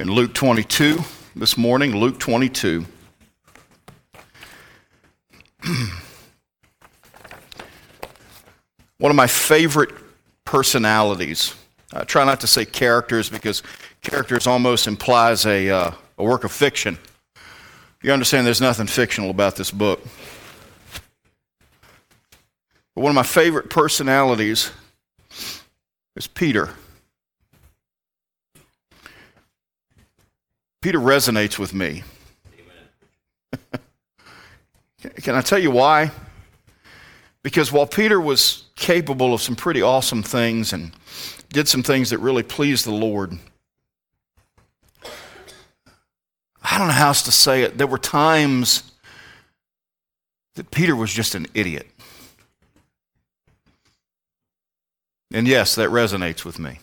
in Luke 22 this morning, Luke 22. One of my favorite personalities. I try not to say characters because characters almost implies a, uh, a work of fiction. You understand there's nothing fictional about this book. But one of my favorite personalities is Peter. Peter resonates with me. Can I tell you why? Because while Peter was capable of some pretty awesome things and did some things that really pleased the Lord, I don't know how else to say it. There were times that Peter was just an idiot. And yes, that resonates with me.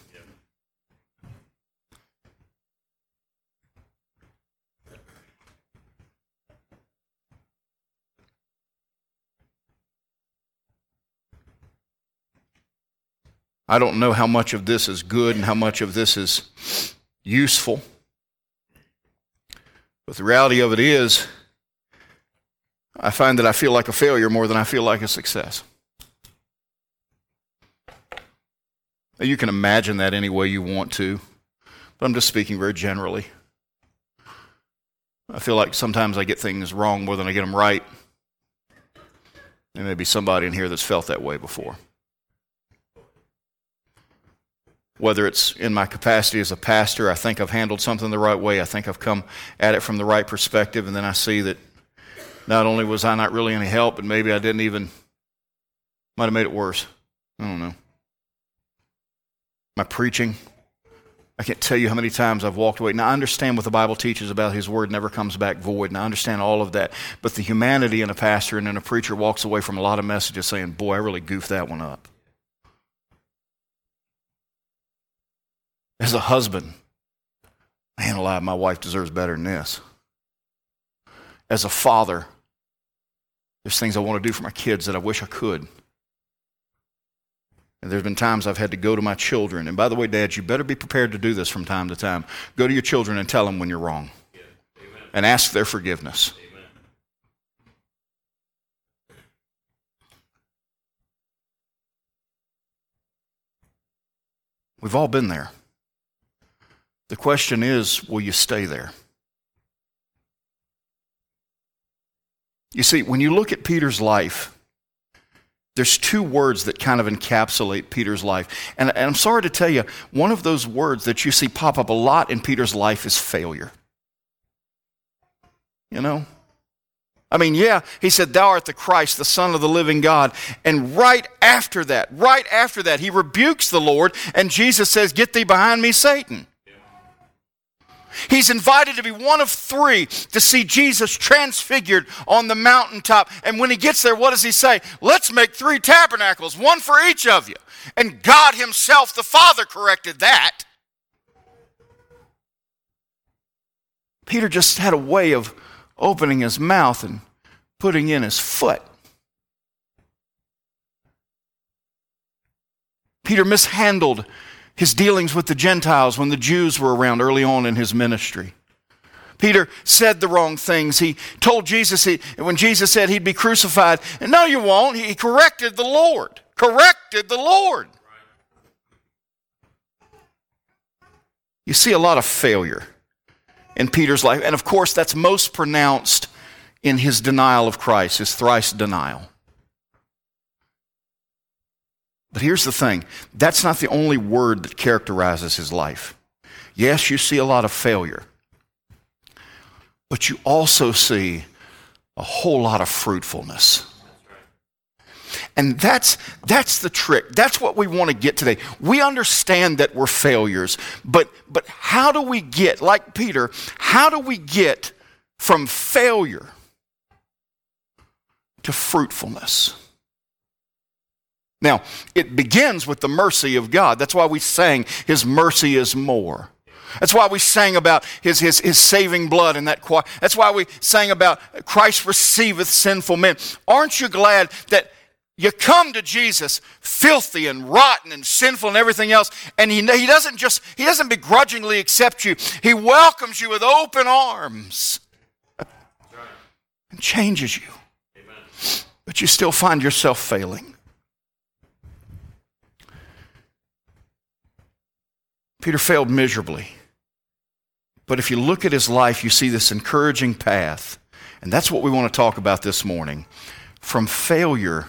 I don't know how much of this is good and how much of this is useful. But the reality of it is, I find that I feel like a failure more than I feel like a success. You can imagine that any way you want to, but I'm just speaking very generally. I feel like sometimes I get things wrong more than I get them right. There may be somebody in here that's felt that way before. Whether it's in my capacity as a pastor, I think I've handled something the right way, I think I've come at it from the right perspective, and then I see that not only was I not really any help, but maybe I didn't even, might have made it worse. I don't know. My preaching, I can't tell you how many times I've walked away. Now, I understand what the Bible teaches about His Word never comes back void, and I understand all of that. But the humanity in a pastor and in a preacher walks away from a lot of messages saying, Boy, I really goofed that one up. As a husband, man alive, my wife deserves better than this. As a father, there's things I want to do for my kids that I wish I could. And there's been times I've had to go to my children. And by the way, dads, you better be prepared to do this from time to time. Go to your children and tell them when you're wrong. And ask their forgiveness. Amen. We've all been there. The question is will you stay there? You see, when you look at Peter's life, there's two words that kind of encapsulate Peter's life. And, and, I'm sorry to tell you, one of those words that you see pop up a lot in Peter's life is failure. You know? I mean, yeah, he said, Thou art the Christ, the Son of the living God. And right after that, right after that, he rebukes the Lord, and Jesus says, Get thee behind me, Satan. He's invited to be one of three to see Jesus transfigured on the mountaintop. And when he gets there, what does he say? Let's make three tabernacles, one for each of you. And God Himself, the Father, corrected that. Peter just had a way of opening his mouth and putting in his foot. Peter mishandled his dealings with the Gentiles when the Jews were around early on in his ministry. Peter said the wrong things. He told Jesus, he, when Jesus said he'd be crucified, and no, you won't, he corrected the Lord. Corrected the Lord. You see a lot of failure in Peter's life. And of course, that's most pronounced in his denial of Christ, his thrice denial. But here's the thing that's not the only word that characterizes his life. Yes, you see a lot of failure, but you also see a whole lot of fruitfulness. And that's, that's the trick. That's what we want to get today. We understand that we're failures, but, but how do we get, like Peter, how do we get from failure to fruitfulness? Now, it begins with the mercy of God. That's why we sang, His mercy is more. That's why we sang about his, his, his saving blood in that choir. That's why we sang about Christ receiveth sinful men. Aren't you glad that you come to Jesus filthy and rotten and sinful and everything else, and he, he doesn't just, he doesn't begrudgingly accept you. He welcomes you with open arms and changes you. Amen. But you still find yourself failing. Peter failed miserably. But if you look at his life, you see this encouraging path. And that's what we want to talk about this morning. From failure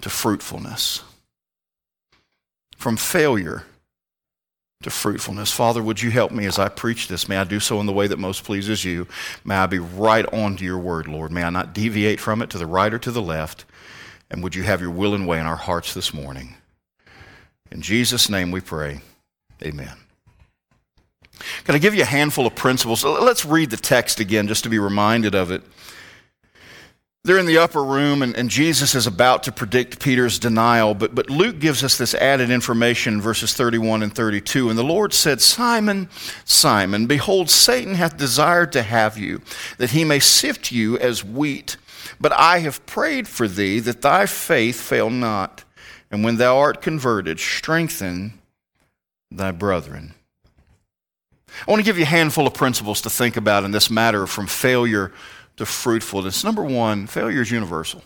to fruitfulness. From failure to fruitfulness. Father, would you help me as I preach this? May I do so in the way that most pleases you. May I be right on to your word, Lord. May I not deviate from it to the right or to the left. And would you have your will and way in our hearts this morning? In Jesus' name we pray. Amen. Can I give you a handful of principles? Let's read the text again just to be reminded of it. They're in the upper room, and, and, Jesus is about to predict Peter's denial, but, but Luke gives us this added information in verses 31 and 32. And the Lord said, Simon, Simon, behold, Satan hath desired to have you, that he may sift you as wheat. But I have prayed for thee, that thy faith fail not. And when thou art converted, strengthen thy brethren. I want to give you a handful of principles to think about in this matter from failure to fruitfulness. Number one, failure is universal.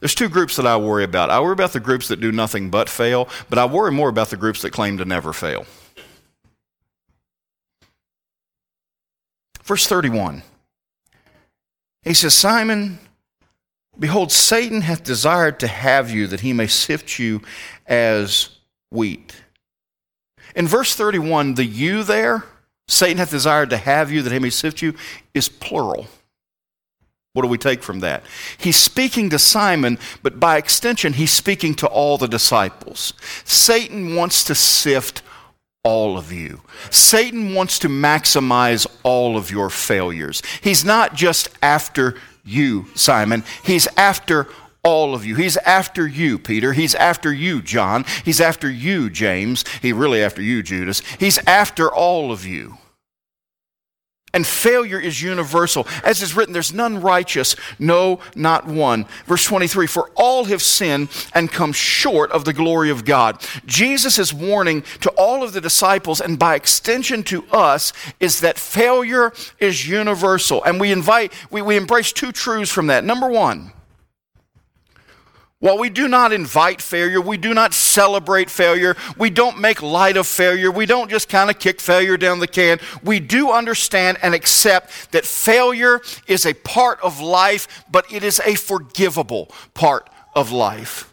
There's two groups that I worry about. I worry about the groups that do nothing but fail, but I worry more about the groups that claim to never fail. Verse 31. He says, Simon, Behold, Satan hath desired to have you that he may sift you as wheat. In verse 31, the you there, Satan hath desired to have you that he may sift you, is plural. What do we take from that? He's speaking to Simon, but by extension, he's speaking to all the disciples. Satan wants to sift all of you. Satan wants to maximize all of your failures. He's not just after you, Simon. He's after all of you. He's after you, Peter. He's after you, John. He's after you, James. He really after you, Judas. He's after all of you. And failure is universal. As is written, there's none righteous, no, not one. Verse 23 For all have sinned and come short of the glory of God. Jesus is warning to all of the disciples, and by extension to us, is that failure is universal. And we invite, we, we embrace two truths from that. Number one, while we do not invite failure, we do not celebrate failure, we don't make light of failure, we don't just kind of kick failure down the can, we do understand and accept that failure is a part of life, but it is a forgivable part of life.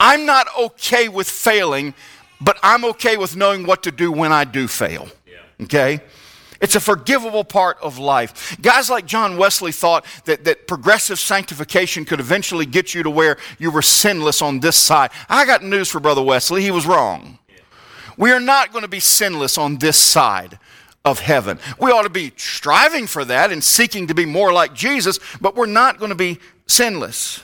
I'm not okay with failing, but I'm okay with knowing what to do when I do fail. Okay? It's a forgivable part of life. Guys like John Wesley thought that, that progressive sanctification could eventually get you to where you were sinless on this side. I got news for Brother Wesley. He was wrong. We are not going to be sinless on this side of heaven. We ought to be striving for that and seeking to be more like Jesus, but we're not going to be sinless.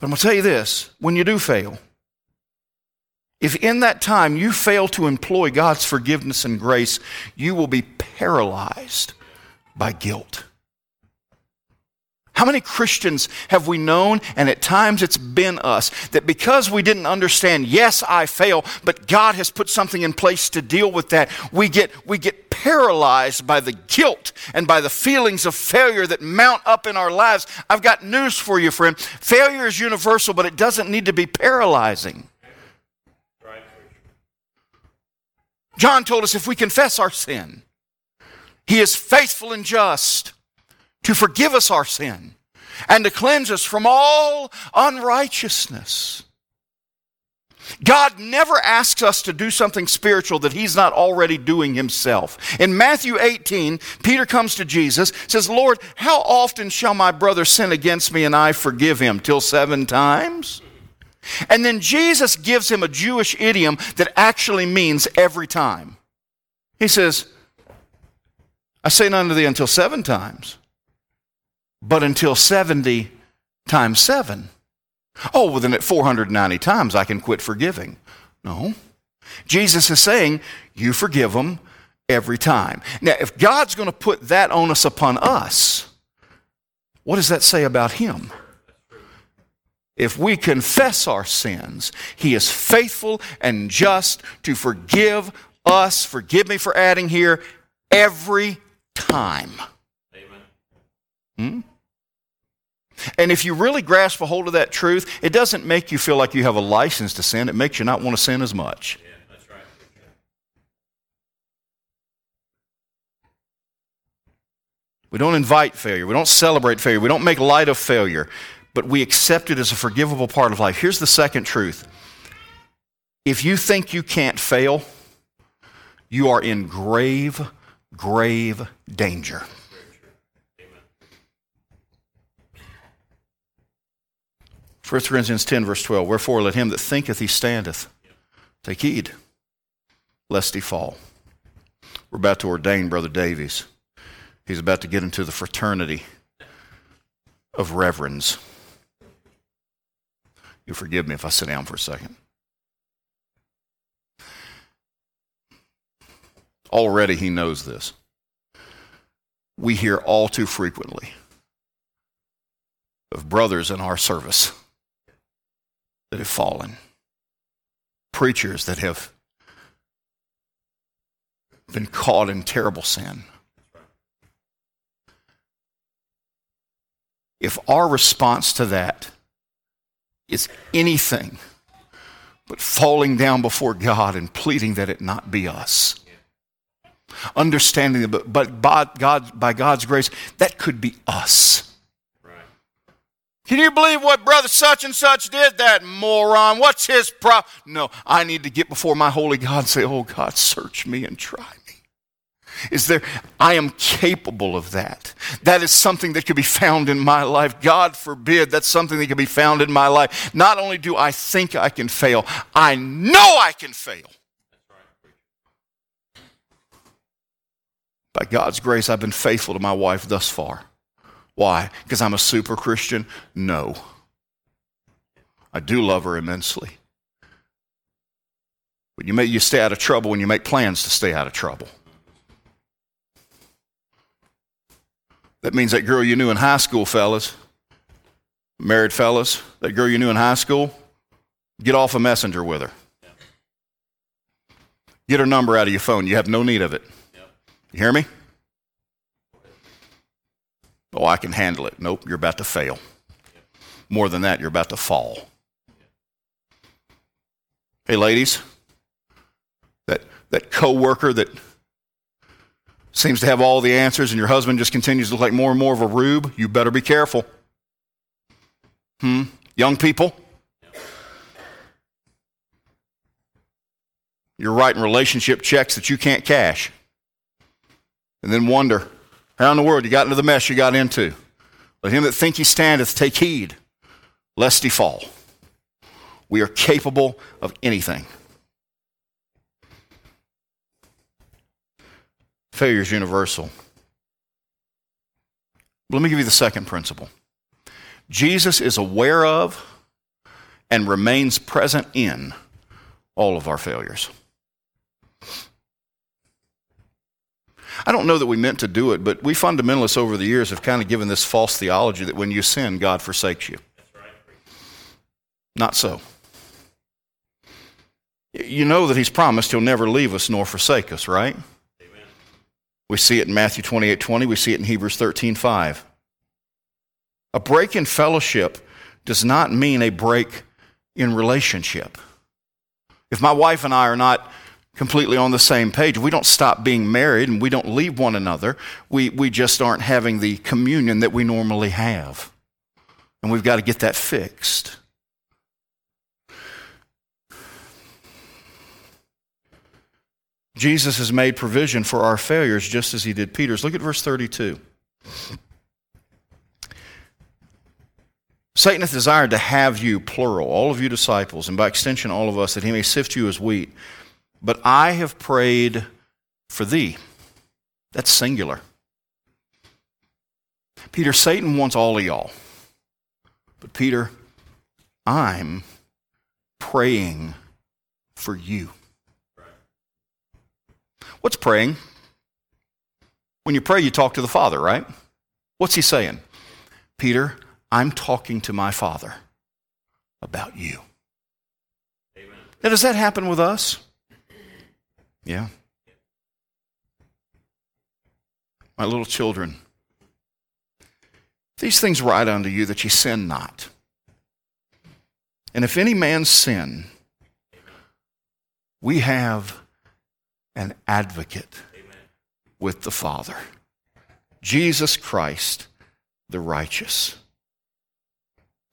But I'm going to tell you this when you do fail, if in that time you fail to employ God's forgiveness and grace, you will be paralyzed by guilt. How many Christians have we known, and at times it's been us, that because we didn't understand, yes, I fail, but God has put something in place to deal with that, we get, we get paralyzed by the guilt and by the feelings of failure that mount up in our lives. I've got news for you, friend. Failure is universal, but it doesn't need to be paralyzing. John told us if we confess our sin, he is faithful and just to forgive us our sin and to cleanse us from all unrighteousness. God never asks us to do something spiritual that he's not already doing himself. In Matthew 18, Peter comes to Jesus, says, "Lord, how often shall my brother sin against me and I forgive him? Till 7 times?" And then Jesus gives him a Jewish idiom that actually means every time. He says, I say none to thee until seven times, but until 70 times seven. Oh, well, then at 490 times I can quit forgiving. No. Jesus is saying, you forgive them every time. Now, if God's going to put that onus upon us, what does that say about Him? If we confess our sins, He is faithful and just to forgive us. Forgive me for adding here every time. Hmm? And if you really grasp a hold of that truth, it doesn't make you feel like you have a license to sin. It makes you not want to sin as much. Yeah, that's right. We don't invite failure. We don't celebrate failure. We don't make light of failure, but we accept it as a forgivable part of life. Here's the second truth if you think you can't fail, you are in grave, grave danger. 1 Corinthians 10, verse 12. Wherefore, let him that thinketh he standeth take heed, lest he fall. We're about to ordain Brother Davies. He's about to get into the fraternity of reverends. You forgive me if I sit down for a second. Already he knows this. We hear all too frequently of brothers in our service that have fallen, preachers that have been caught in terrible sin. If our response to that is anything but falling down before God and pleading that it not be us, understanding that, but by, God, by God's grace, that could be us. Can you believe what brother such and such did? That moron. What's his problem? No, I need to get before my holy God and say, Oh God, search me and try me. Is there, I am capable of that. That is something that could be found in my life. God forbid that's something that could be found in my life. Not only do I think I can fail, I know I can fail. By God's grace, I've been faithful to my wife thus far. Why? Because I'm a super Christian? No. I do love her immensely. But you, may, you stay out of trouble when you make plans to stay out of trouble. That means that girl you knew in high school, fellas, married fellas, that girl you knew in high school, get off a messenger with her. Get her number out of your phone. You have no need of it. You hear me? Oh, I can handle it. Nope, you're about to fail. More than that, you're about to fall. Hey, ladies, that, that coworker that seems to have all the answers and your husband just continues to look like more and more of a rube, you better be careful. Hmm? Young people? You're writing relationship checks that you can't cash. And then wonder, how in the world you got into the mess you got into? Let him that think he standeth take heed, lest he fall. We are capable of anything. Failure is universal. Let me give you the second principle. Jesus is aware of and remains present in all of our failures. I don't know that we meant to do it, but we fundamentalists over the years have kind of given this false theology that when you sin, God forsakes you. Not so. You know that He's promised He'll never leave us nor forsake us, right? We see it in Matthew 28 20, we see it in Hebrews 13 5. A break in fellowship does not mean a break in relationship. If my wife and I are not completely on the same page. We don't stop being married and we don't leave one another. We, we just aren't having the communion that we normally have. And we've got to get that fixed. Jesus has made provision for our failures just as he did Peter's. Look at verse 32. Satan hath desired to have you, plural, all of you disciples, and by extension all of us, that he may sift you as wheat. But I have prayed for thee. That's singular. Peter, Satan wants all of y'all. But Peter, I'm praying for you. What's praying? When you pray, you talk to the Father, right? What's he saying? Peter, I'm talking to my Father about you. Amen. Now, does that happen with us? Yeah. My little children, these things write unto you that ye sin not. And if any man sin, we have an advocate with the Father Jesus Christ, the righteous.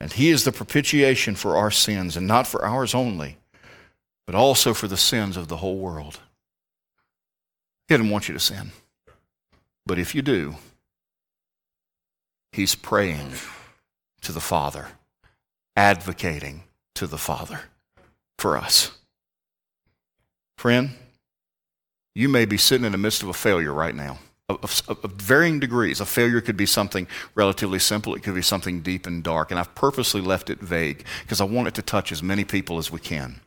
And he is the propitiation for our sins, and not for ours only, but also for the sins of the whole world. He didn't want you to sin. But if you do, he's praying to the Father, advocating to the Father for us. Friend, you may be sitting in the midst of a failure right now. Of, of, of, varying degrees. A failure could be something relatively simple, it could be something deep and dark. And I've purposely left it vague because I want it to touch as many people as we can.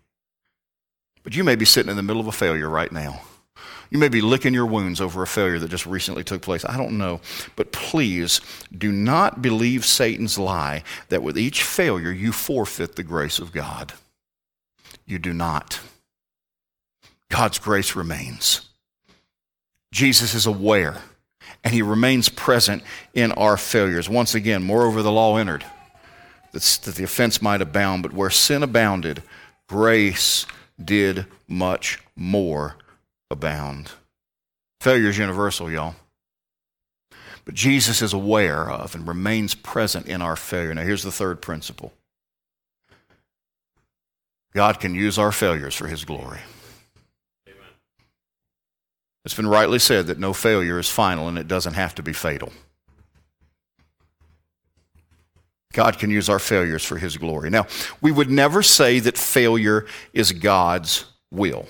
But you may be sitting in the middle of a failure right now. You may be licking your wounds over a failure that just recently took place. I don't know. But please do not believe Satan's lie that with each failure you forfeit the grace of God. You do not. God's grace remains. Jesus is aware and he remains present in our failures. Once again, moreover, the law entered that the offense might abound, but where sin abounded, grace did much more abound. Failure is universal, y'all. But Jesus is aware of and remains present in our failure. Now, here's the third principle God can use our failures for his glory. It's been rightly said that no failure is final and it doesn't have to be fatal. God can use our failures for His glory. Now, we would never say that failure is God's will.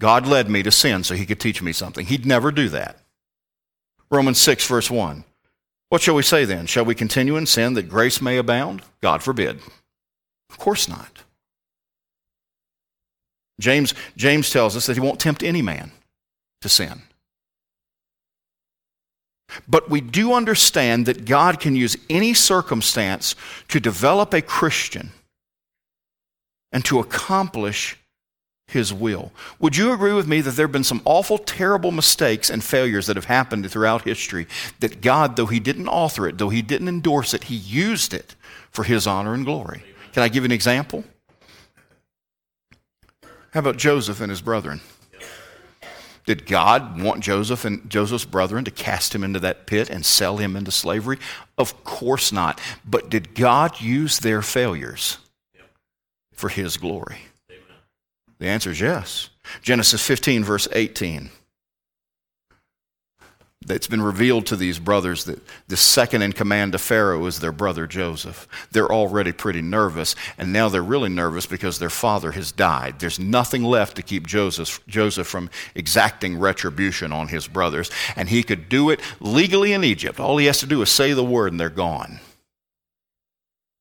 God led me to sin so He could teach me something. He'd never do that. Romans 6, verse 1. What shall we say then? Shall we continue in sin that grace may abound? God forbid. Of course not. James, James tells us that he won't tempt any man to sin. But we do understand that God can use any circumstance to develop a Christian and to accomplish his will. Would you agree with me that there have been some awful, terrible mistakes and failures that have happened throughout history that God, though he didn't author it, though he didn't endorse it, he used it for his honor and glory? Can I give an example? How about Joseph and his brethren? Did God want Joseph and Joseph's brethren to cast him into that pit and sell him into slavery? Of course not. But did God use their failures for his glory? The answer is yes. Genesis 15, verse 18 it's been revealed to these brothers that the second in command to Pharaoh is their brother Joseph. They're already pretty nervous, and now they're really nervous because their father has died. There's nothing left to keep Joseph, Joseph from exacting retribution on his brothers, and he could do it legally in Egypt. All he has to do is say the word, and they're gone.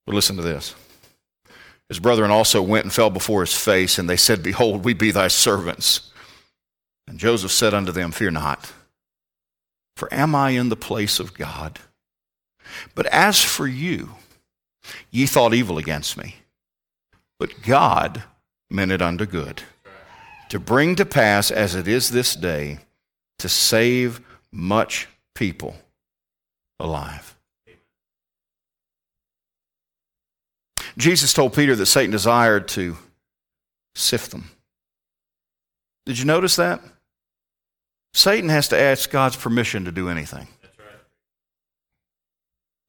But listen to this. His brethren also went and fell before his face, and they said, Behold, we be thy servants. And Joseph said unto them, Fear not. For am I in the place of God? But as for you, ye thought evil against me. But God meant it unto good, to bring to pass as it is this day, to save much people alive. Jesus told Peter that Satan desired to sift them. Did you notice that? Satan has to ask God's permission to do anything.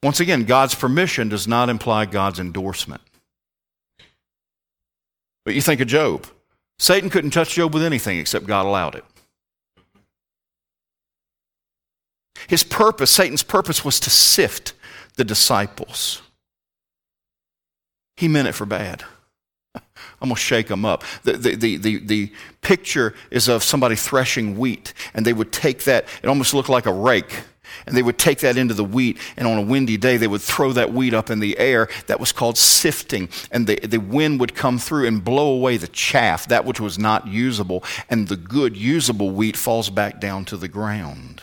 Once again, God's permission does not imply God's endorsement. But you think of Job. Satan couldn't touch Job with anything except God allowed it. His purpose, Satan's purpose, was to sift the disciples. He meant it for bad. I'm going to shake them up. The, the, the, the, the picture is of somebody threshing wheat, and they would take that, it almost looked like a rake, And they would take that into the wheat, and on a windy day, they would throw that wheat up in the air. That was called sifting. And the, the wind would come through and blow away the chaff, that which was not usable, and the good, usable wheat falls back down to the ground.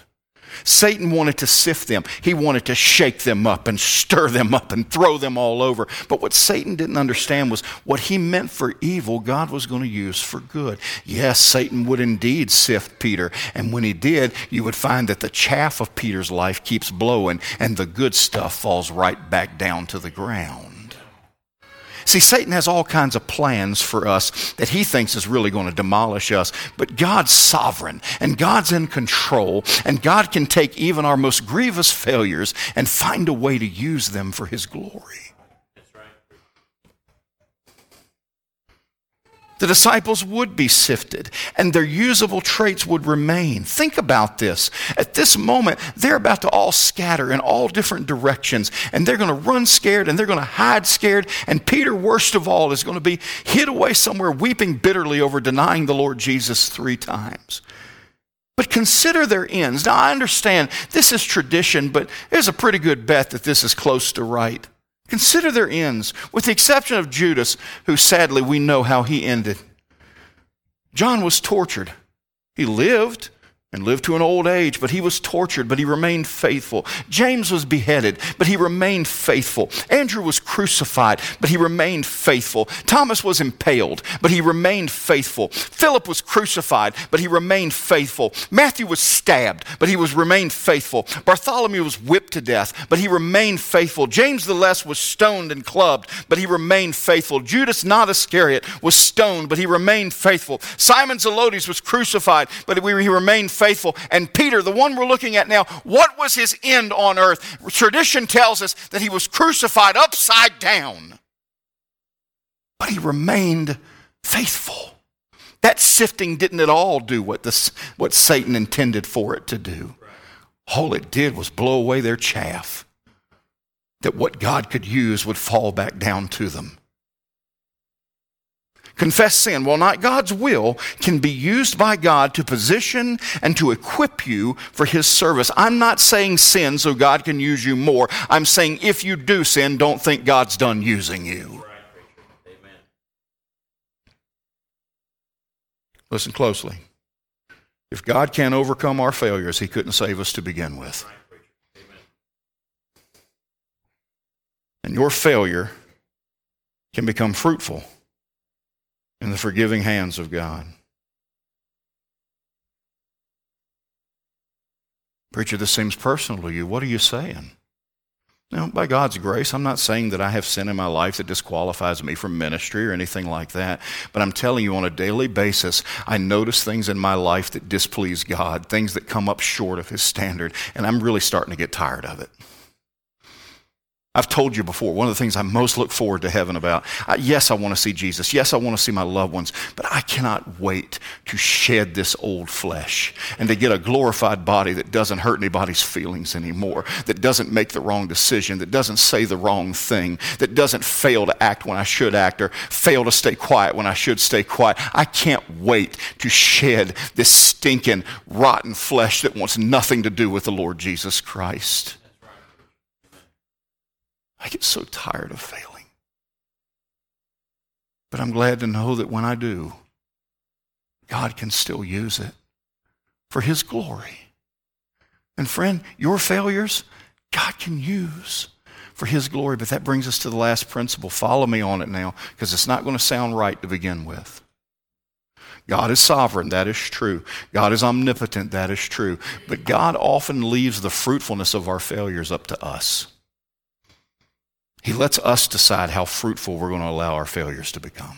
Satan wanted to sift them. He wanted to shake them up and stir them up and throw them all over. But what Satan didn't understand was what he meant for evil, God was going to use for good. Yes, Satan would indeed sift Peter. And when he did, you would find that the chaff of Peter's life keeps blowing and the good stuff falls right back down to the ground. See, Satan has all kinds of plans for us that he thinks is really going to demolish us, but God's sovereign and God's in control, and God can take even our most grievous failures and find a way to use them for his glory. The disciples would be sifted and their usable traits would remain. Think about this. At this moment, they're about to all scatter in all different directions and they're going to run scared and they're going to hide scared. And Peter, worst of all, is going to be hid away somewhere weeping bitterly over denying the Lord Jesus three times. But consider their ends. Now, I understand this is tradition, but there's a pretty good bet that this is close to right. Consider their ends, with the exception of Judas, who sadly we know how he ended. John was tortured. He lived, and lived to an old age, but he was tortured, but he remained faithful. James was beheaded, but he remained faithful. Andrew was crucified, but he remained faithful. Thomas was impaled, but he remained faithful. Philip was crucified, but he remained faithful. Matthew was stabbed, but he was remained faithful. Bartholomew was whipped to death, but he remained faithful. James the Less was stoned and clubbed, but he remained faithful. Judas not Iscariot was stoned, but he remained faithful. Simon Zelotes was crucified, but he remained faithful. And Peter, the one we're looking at now, what was his end on earth? Tradition tells us that he was crucified upside down. But he remained faithful. That sifting didn't at all do what, this, what Satan intended for it to do. All it did was blow away their chaff. That what God could use would fall back down to them. Confess sin, Well, not God's will, can be used by God to position and to equip you for His service. I'm not saying sin so God can use you more. I'm saying if you do sin, don't think God's done using you. Listen closely. If God can't overcome our failures, He couldn't save us to begin with. And your failure can become fruitful in the forgiving hands of God. Preacher, this seems personal to you. What are you saying? Now, by God's grace, I'm not saying that I have sin in my life that disqualifies me from ministry or anything like that, but I'm telling you on a daily basis, I notice things in my life that displease God, things that come up short of His standard, and I'm really starting to get tired of it. I've told you before, one of the things I most look forward to heaven about. I, yes, I want to see Jesus. Yes, I want to see my loved ones, but I cannot wait to shed this old flesh and to get a glorified body that doesn't hurt anybody's feelings anymore, that doesn't make the wrong decision, that doesn't say the wrong thing, that doesn't fail to act when I should act or fail to stay quiet when I should stay quiet. I can't wait to shed this stinking, rotten flesh that wants nothing to do with the Lord Jesus Christ. I get so tired of failing. But I'm glad to know that when I do, God can still use it for His glory. And friend, your failures, God can use for His glory. But that brings us to the last principle. Follow me on it now, because it's not going to sound right to begin with. God is sovereign, that is true. God is omnipotent, that is true. But God often leaves the fruitfulness of our failures up to us. He lets us decide how fruitful we're going to allow our failures to become.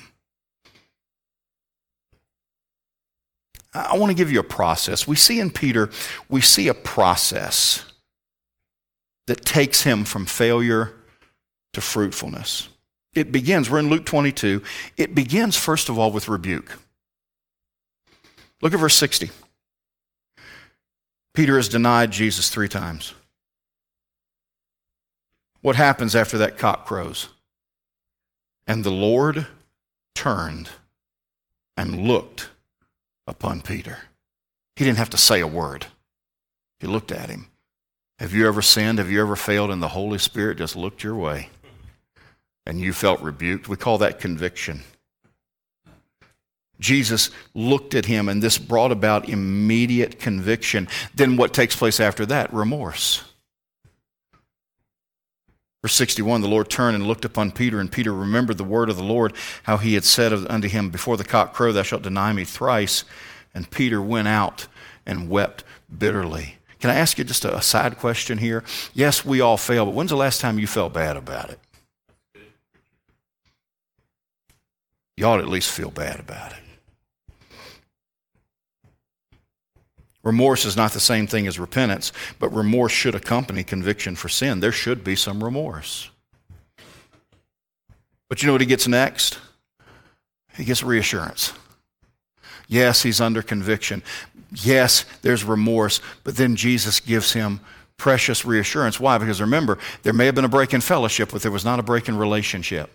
I want to give you a process. We see in Peter, we see a process that takes him from failure to fruitfulness. It begins, we're in Luke 22, it begins first of all with rebuke. Look at verse 60. Peter has denied Jesus three times. What happens after that cock crows? And the Lord turned and looked upon Peter. He didn't have to say a word. He looked at him Have you ever sinned? Have you ever failed and the Holy Spirit just looked your way and you felt rebuked? We call that conviction. Jesus looked at him, and this brought about immediate conviction. Then what takes place after that? Remorse. Verse 61 The Lord turned and looked upon Peter, and Peter remembered the word of the Lord, how he had said unto him, Before the cock crow, thou shalt deny me thrice. And Peter went out and wept bitterly. Can I ask you just a side question here? Yes, we all fail, but when's the last time you felt bad about it? You ought to at least feel bad about it. Remorse is not the same thing as repentance, but remorse should accompany conviction for sin. There should be some remorse. But you know what he gets next? He gets reassurance. Yes, he's under conviction. Yes, there's remorse, but then Jesus gives him precious reassurance. Why? Because remember, there may have been a break in fellowship, but there was not a break in relationship.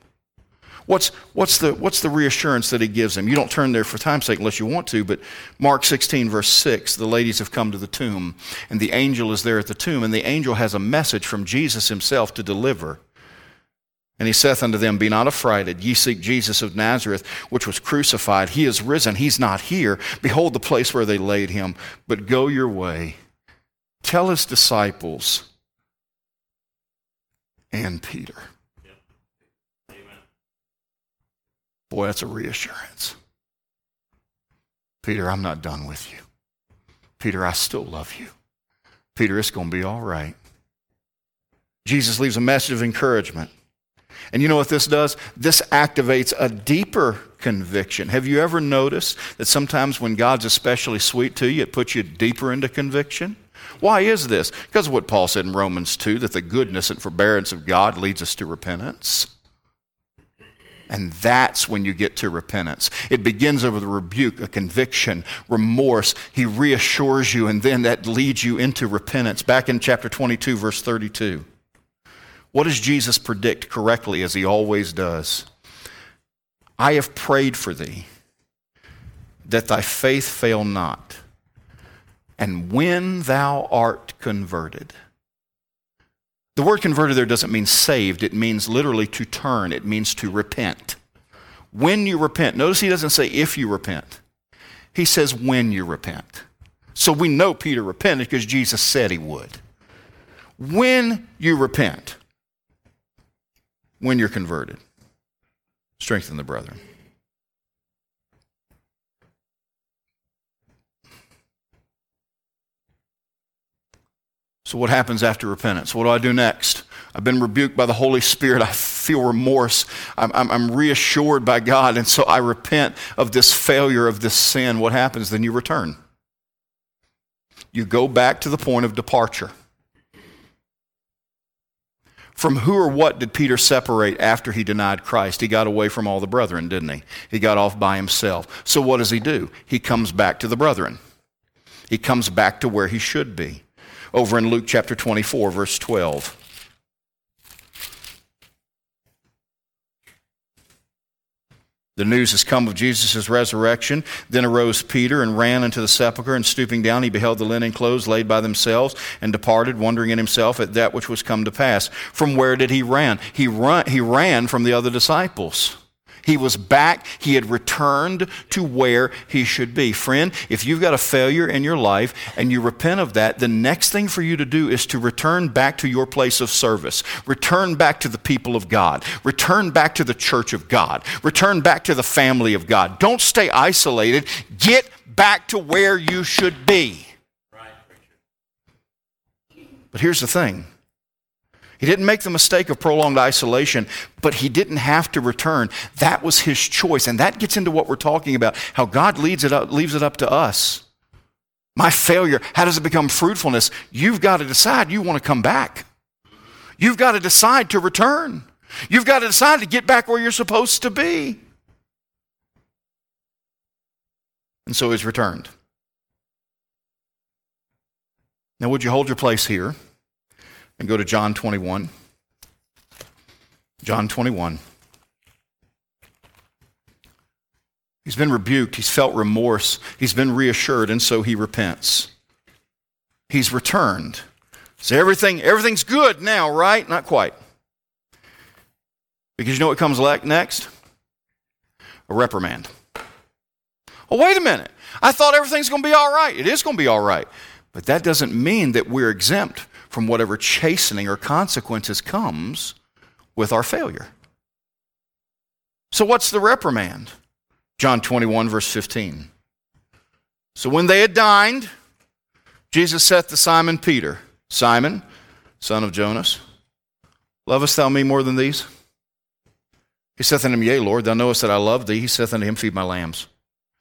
What's, what's, the, what's the reassurance that he gives them? You don't turn there for time's sake unless you want to, but Mark 16, verse 6, the ladies have come to the tomb, and the angel is there at the tomb, and the angel has a message from Jesus himself to deliver. And he saith unto them, Be not affrighted. Ye seek Jesus of Nazareth, which was crucified. He is risen. He's not here. Behold the place where they laid him. But go your way. Tell his disciples and Peter Boy, that's a reassurance. Peter, I'm not done with you. Peter, I still love you. Peter, it's going to be all right. Jesus leaves a message of encouragement. And you know what this does? This activates a deeper conviction. Have you ever noticed that sometimes when God's especially sweet to you, it puts you deeper into conviction? Why is this? Because of what Paul said in Romans 2 that the goodness and forbearance of God leads us to repentance. And that's when you get to repentance. It begins with a rebuke, a conviction, remorse. He reassures you, and then that leads you into repentance. Back in chapter 22, verse 32. What does Jesus predict correctly, as he always does? I have prayed for thee that thy faith fail not. And when thou art converted, the word converted there doesn't mean saved, it means literally to turn, it means to repent. When you repent, notice he doesn't say if you repent, he says when you repent. So we know Peter repented because Jesus said he would. When you repent, when you're converted, strengthen the brethren. So, what happens after repentance? What do I do next? I've been rebuked by the Holy Spirit. I feel remorse. I'm, I'm, I'm, reassured by God. And so I repent of this failure, of this sin. What happens? Then you return. You go back to the point of departure. From who or what did Peter separate after he denied Christ? He got away from all the brethren, didn't he? He got off by himself. So what does he do? He comes back to the brethren. He comes back to where he should be over in Luke chapter 24, verse 12. The news has come of Jesus' resurrection. Then arose Peter and ran into the sepulchre, and stooping down, he beheld the linen clothes laid by themselves, and departed, wondering in himself at that which was come to pass. From where did he run? He, run, he ran from the other disciples. He was back. He had returned to where he should be. Friend, if you've got a failure in your life and you repent of that, the next thing for you to do is to return back to your place of service. Return back to the people of God. Return back to the church of God. Return back to the family of God. Don't stay isolated. Get back to where you should be. But here's the thing he didn't make the mistake of prolonged isolation, but he didn't have to return. That was his choice. And that gets into what we're talking about how God leads it up, leaves it up to us. My failure, how does it become fruitfulness? You've got to decide you want to come back. You've got to decide to return. You've got to decide to get back where you're supposed to be. And so he's returned. Now, would you hold your place here? And go to John 21. John 21. He's been rebuked, he's felt remorse, he's been reassured, and so he repents. He's returned. So everything, everything's good now, right? Not quite. Because you know what comes next? A reprimand. Oh, wait a minute. I thought everything's going to be all right. It is going to be all right. But that doesn't mean that we're exempt from whatever chastening or consequences comes with our failure. So, what's the reprimand? John 21, verse 15. So, when they had dined, Jesus said to Simon Peter, Simon, son of Jonas, lovest thou me more than these? He saith unto him, Yea, Lord, thou knowest that I love thee. He saith unto him, Feed my lambs.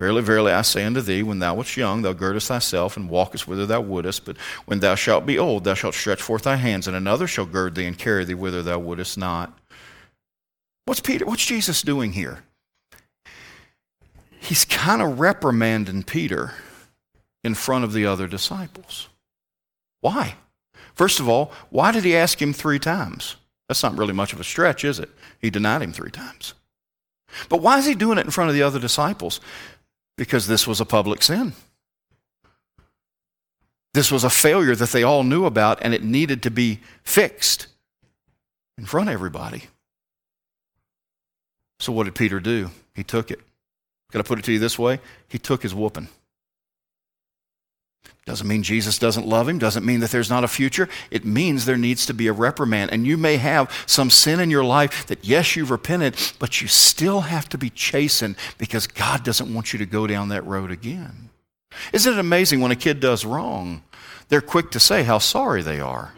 Verily, verily, I say unto thee, when thou wast young, thou girdest thyself and walkest whither thou wouldest. But when thou shalt be old, thou shalt stretch forth thy hands, and another shall gird thee and carry thee whither thou wouldest not. What's Peter? What's Jesus doing here? He's kind of reprimanding Peter in front of the other disciples. Why? First of all, why did he ask him three times? That's not really much of a stretch, is it? He denied him three times. But why is he doing it in front of the other disciples? Because this was a public sin. This was a failure that they all knew about, and it needed to be fixed in front of everybody. So, what did Peter do? He took it. Can I put it to you this way? He took his whooping. Doesn't mean Jesus doesn't love him, doesn't mean that there's not a future. It means there needs to be a reprimand. And you may have some sin in your life that, yes, you've repented, but you still have to be chastened because God doesn't want you to go down that road again. Isn't it amazing when a kid does wrong? They're quick to say how sorry they are.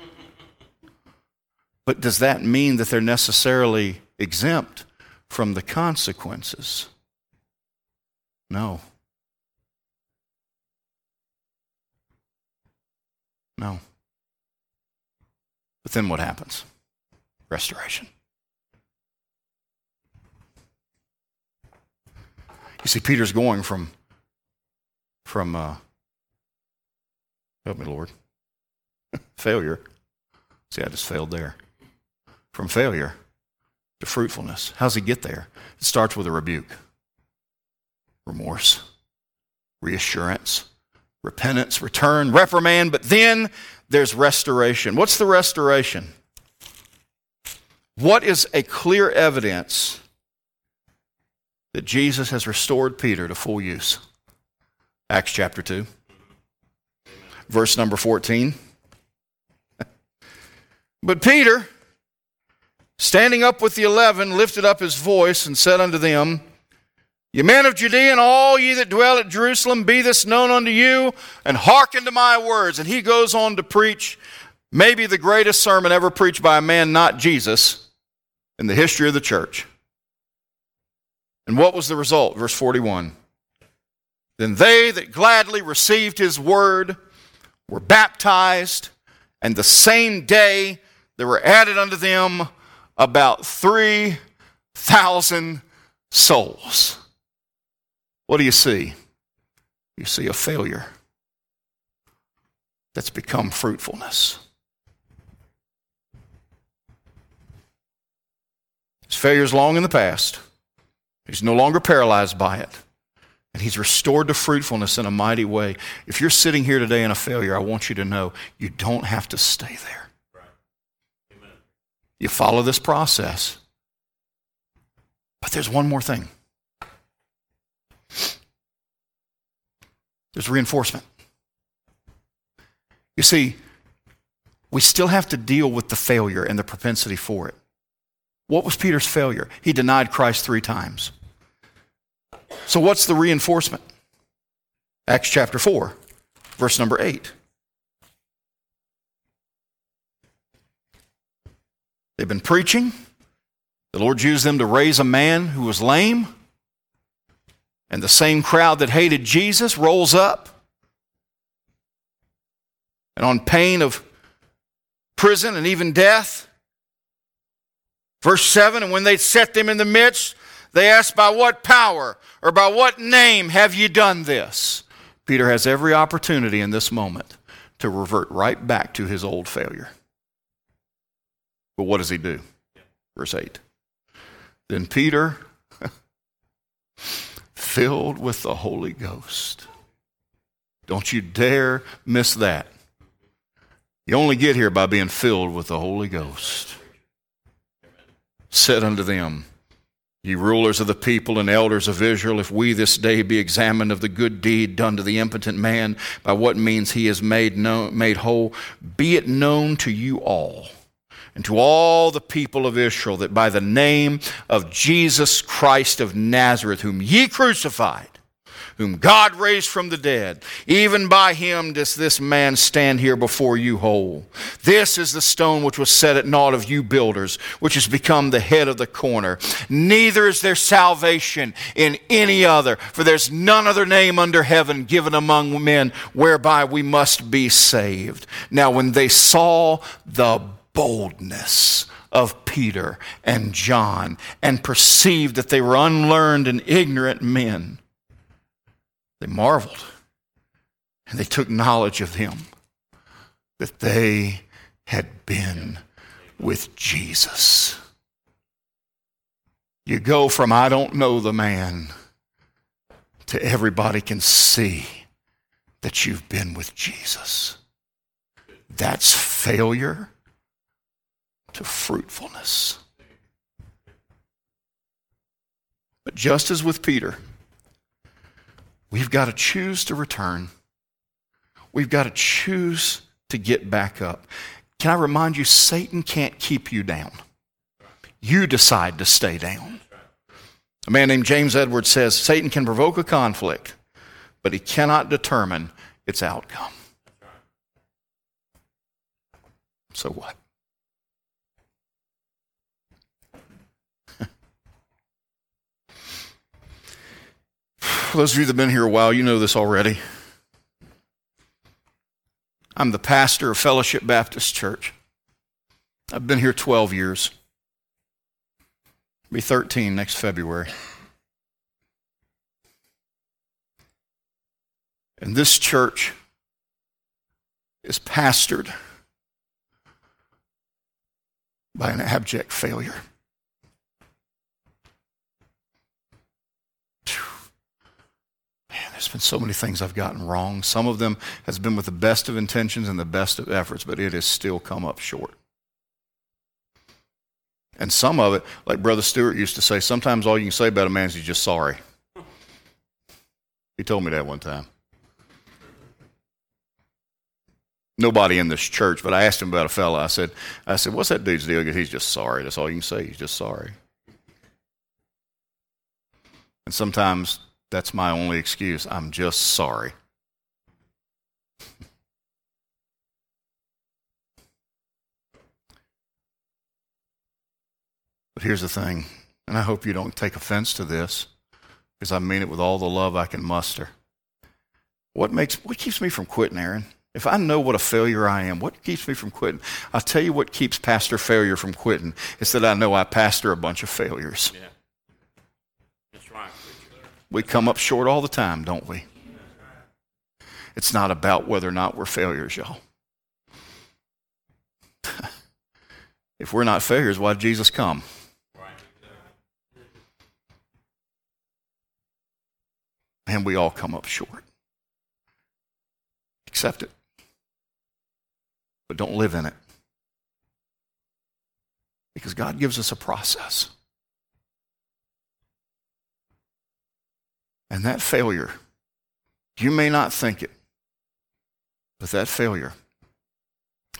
But does that mean that they're necessarily exempt from the consequences? No. No. But then what happens? Restoration. You see, Peter's going from, from uh, help me, Lord, failure. See, I just failed there. From failure to fruitfulness. How's he get there? It starts with a rebuke, remorse, reassurance, repentance, return, reprimand, but then there's restoration. What's the restoration? What is a clear evidence that Jesus has restored Peter to full use? Acts chapter 2, verse number 14. but Peter, standing up with the eleven, lifted up his voice and said unto them, Ye men of Judea and all ye that dwell at Jerusalem, be this known unto you, and hearken to my words. And he goes on to preach maybe the greatest sermon ever preached by a man not Jesus in the history of the church. And what was the result? Verse 41. Then they that gladly received his word were baptized, and the same day there were added unto them about 3,000 souls. What do you see? You see a failure that's become fruitfulness. His failure is long in the past. He's no longer paralyzed by it. And he's restored to fruitfulness in a mighty way. If you're sitting here today in a failure, I want you to know you don't have to stay there. Right. You follow this process. But there's one more thing. There's reinforcement. You see, we still have to deal with the failure and the propensity for it. What was Peter's failure? He denied Christ three times. So, what's the reinforcement? Acts chapter 4, verse number 8. They've been preaching. The Lord used them to raise a man who was lame. And the same crowd that hated Jesus rolls up. And on pain of prison and even death. Verse 7 And when they set them in the midst, They asked, By what power or by what name have you done this? Peter has every opportunity in this moment to revert right back to his old failure. But what does he do? Verse 8. Then Peter, filled with the Holy Ghost. Don't you dare miss that. You only get here by being filled with the Holy Ghost. Said unto them, Ye rulers of the people and elders of Israel, if we this day be examined of the good deed done to the impotent man, by what means he is made, known, made whole, be it known to you all and to all the people of Israel that by the name of Jesus Christ of Nazareth, whom ye crucified, whom God raised from the dead. Even by him does this man stand here before you whole. This is the stone which was set at naught of you builders, which has become the head of the corner. Neither is there salvation in any other, for there's none other name under heaven given among men whereby we must be saved. Now, when they saw the boldness of Peter and John and perceived that they were unlearned and ignorant men, they marveled and they took knowledge of him that they had been with Jesus. You go from I don't know the man to everybody can see that you've been with Jesus. That's failure to fruitfulness. But just as with Peter, We've got to choose to return. We've got to choose to get back up. Can I remind you, Satan can't keep you down. You decide to stay down. A man named James Edwards says Satan can provoke a conflict, but he cannot determine its outcome. So what? For those of you that have been here a while, you know this already. I'm the pastor of Fellowship Baptist Church. I've been here 12 years. I'll be 13 next February. And this church is pastored by an abject failure. There's been so many things I've gotten wrong. Some of them has been with the best of intentions and the best of efforts, but it has still come up short. And some of it, like Brother Stewart used to say, sometimes all you can say about a man is he's just sorry. He told me that one time. Nobody in this church, but I asked him about a fella. I said, I said, what's that dude's deal? He's just sorry. That's all you can say. He's just sorry. And sometimes that's my only excuse. I'm just sorry. But here's the thing, and I hope you don't take offense to this, because I mean it with all the love I can muster. What makes what keeps me from quitting, Aaron? If I know what a failure I am, what keeps me from quitting? I'll tell you what keeps pastor failure from quitting. It's that I know I pastor a bunch of failures. Yeah. We come up short all the time, don't we? It's not about whether or not we're failures, y'all. if we're not failures, why did Jesus come? And we all come up short. Accept it. But don't live in it. Because God gives us a process. And that failure, you may not think it, but that failure,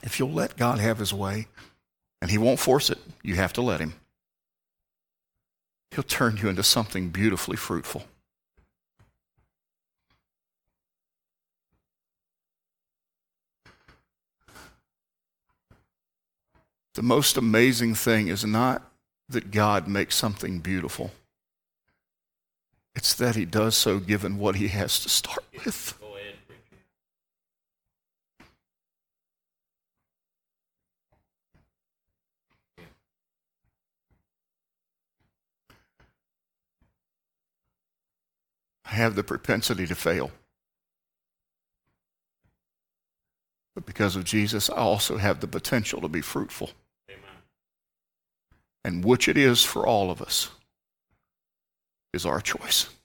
if you'll let God have his way, and he won't force it, you have to let him, he'll turn you into something beautifully fruitful. The most amazing thing is not that God makes something beautiful. It's that he does so given what he has to start with. I have the propensity to fail. But because of Jesus, I also have the potential to be fruitful. Amen. And which it is for all of us is our choice.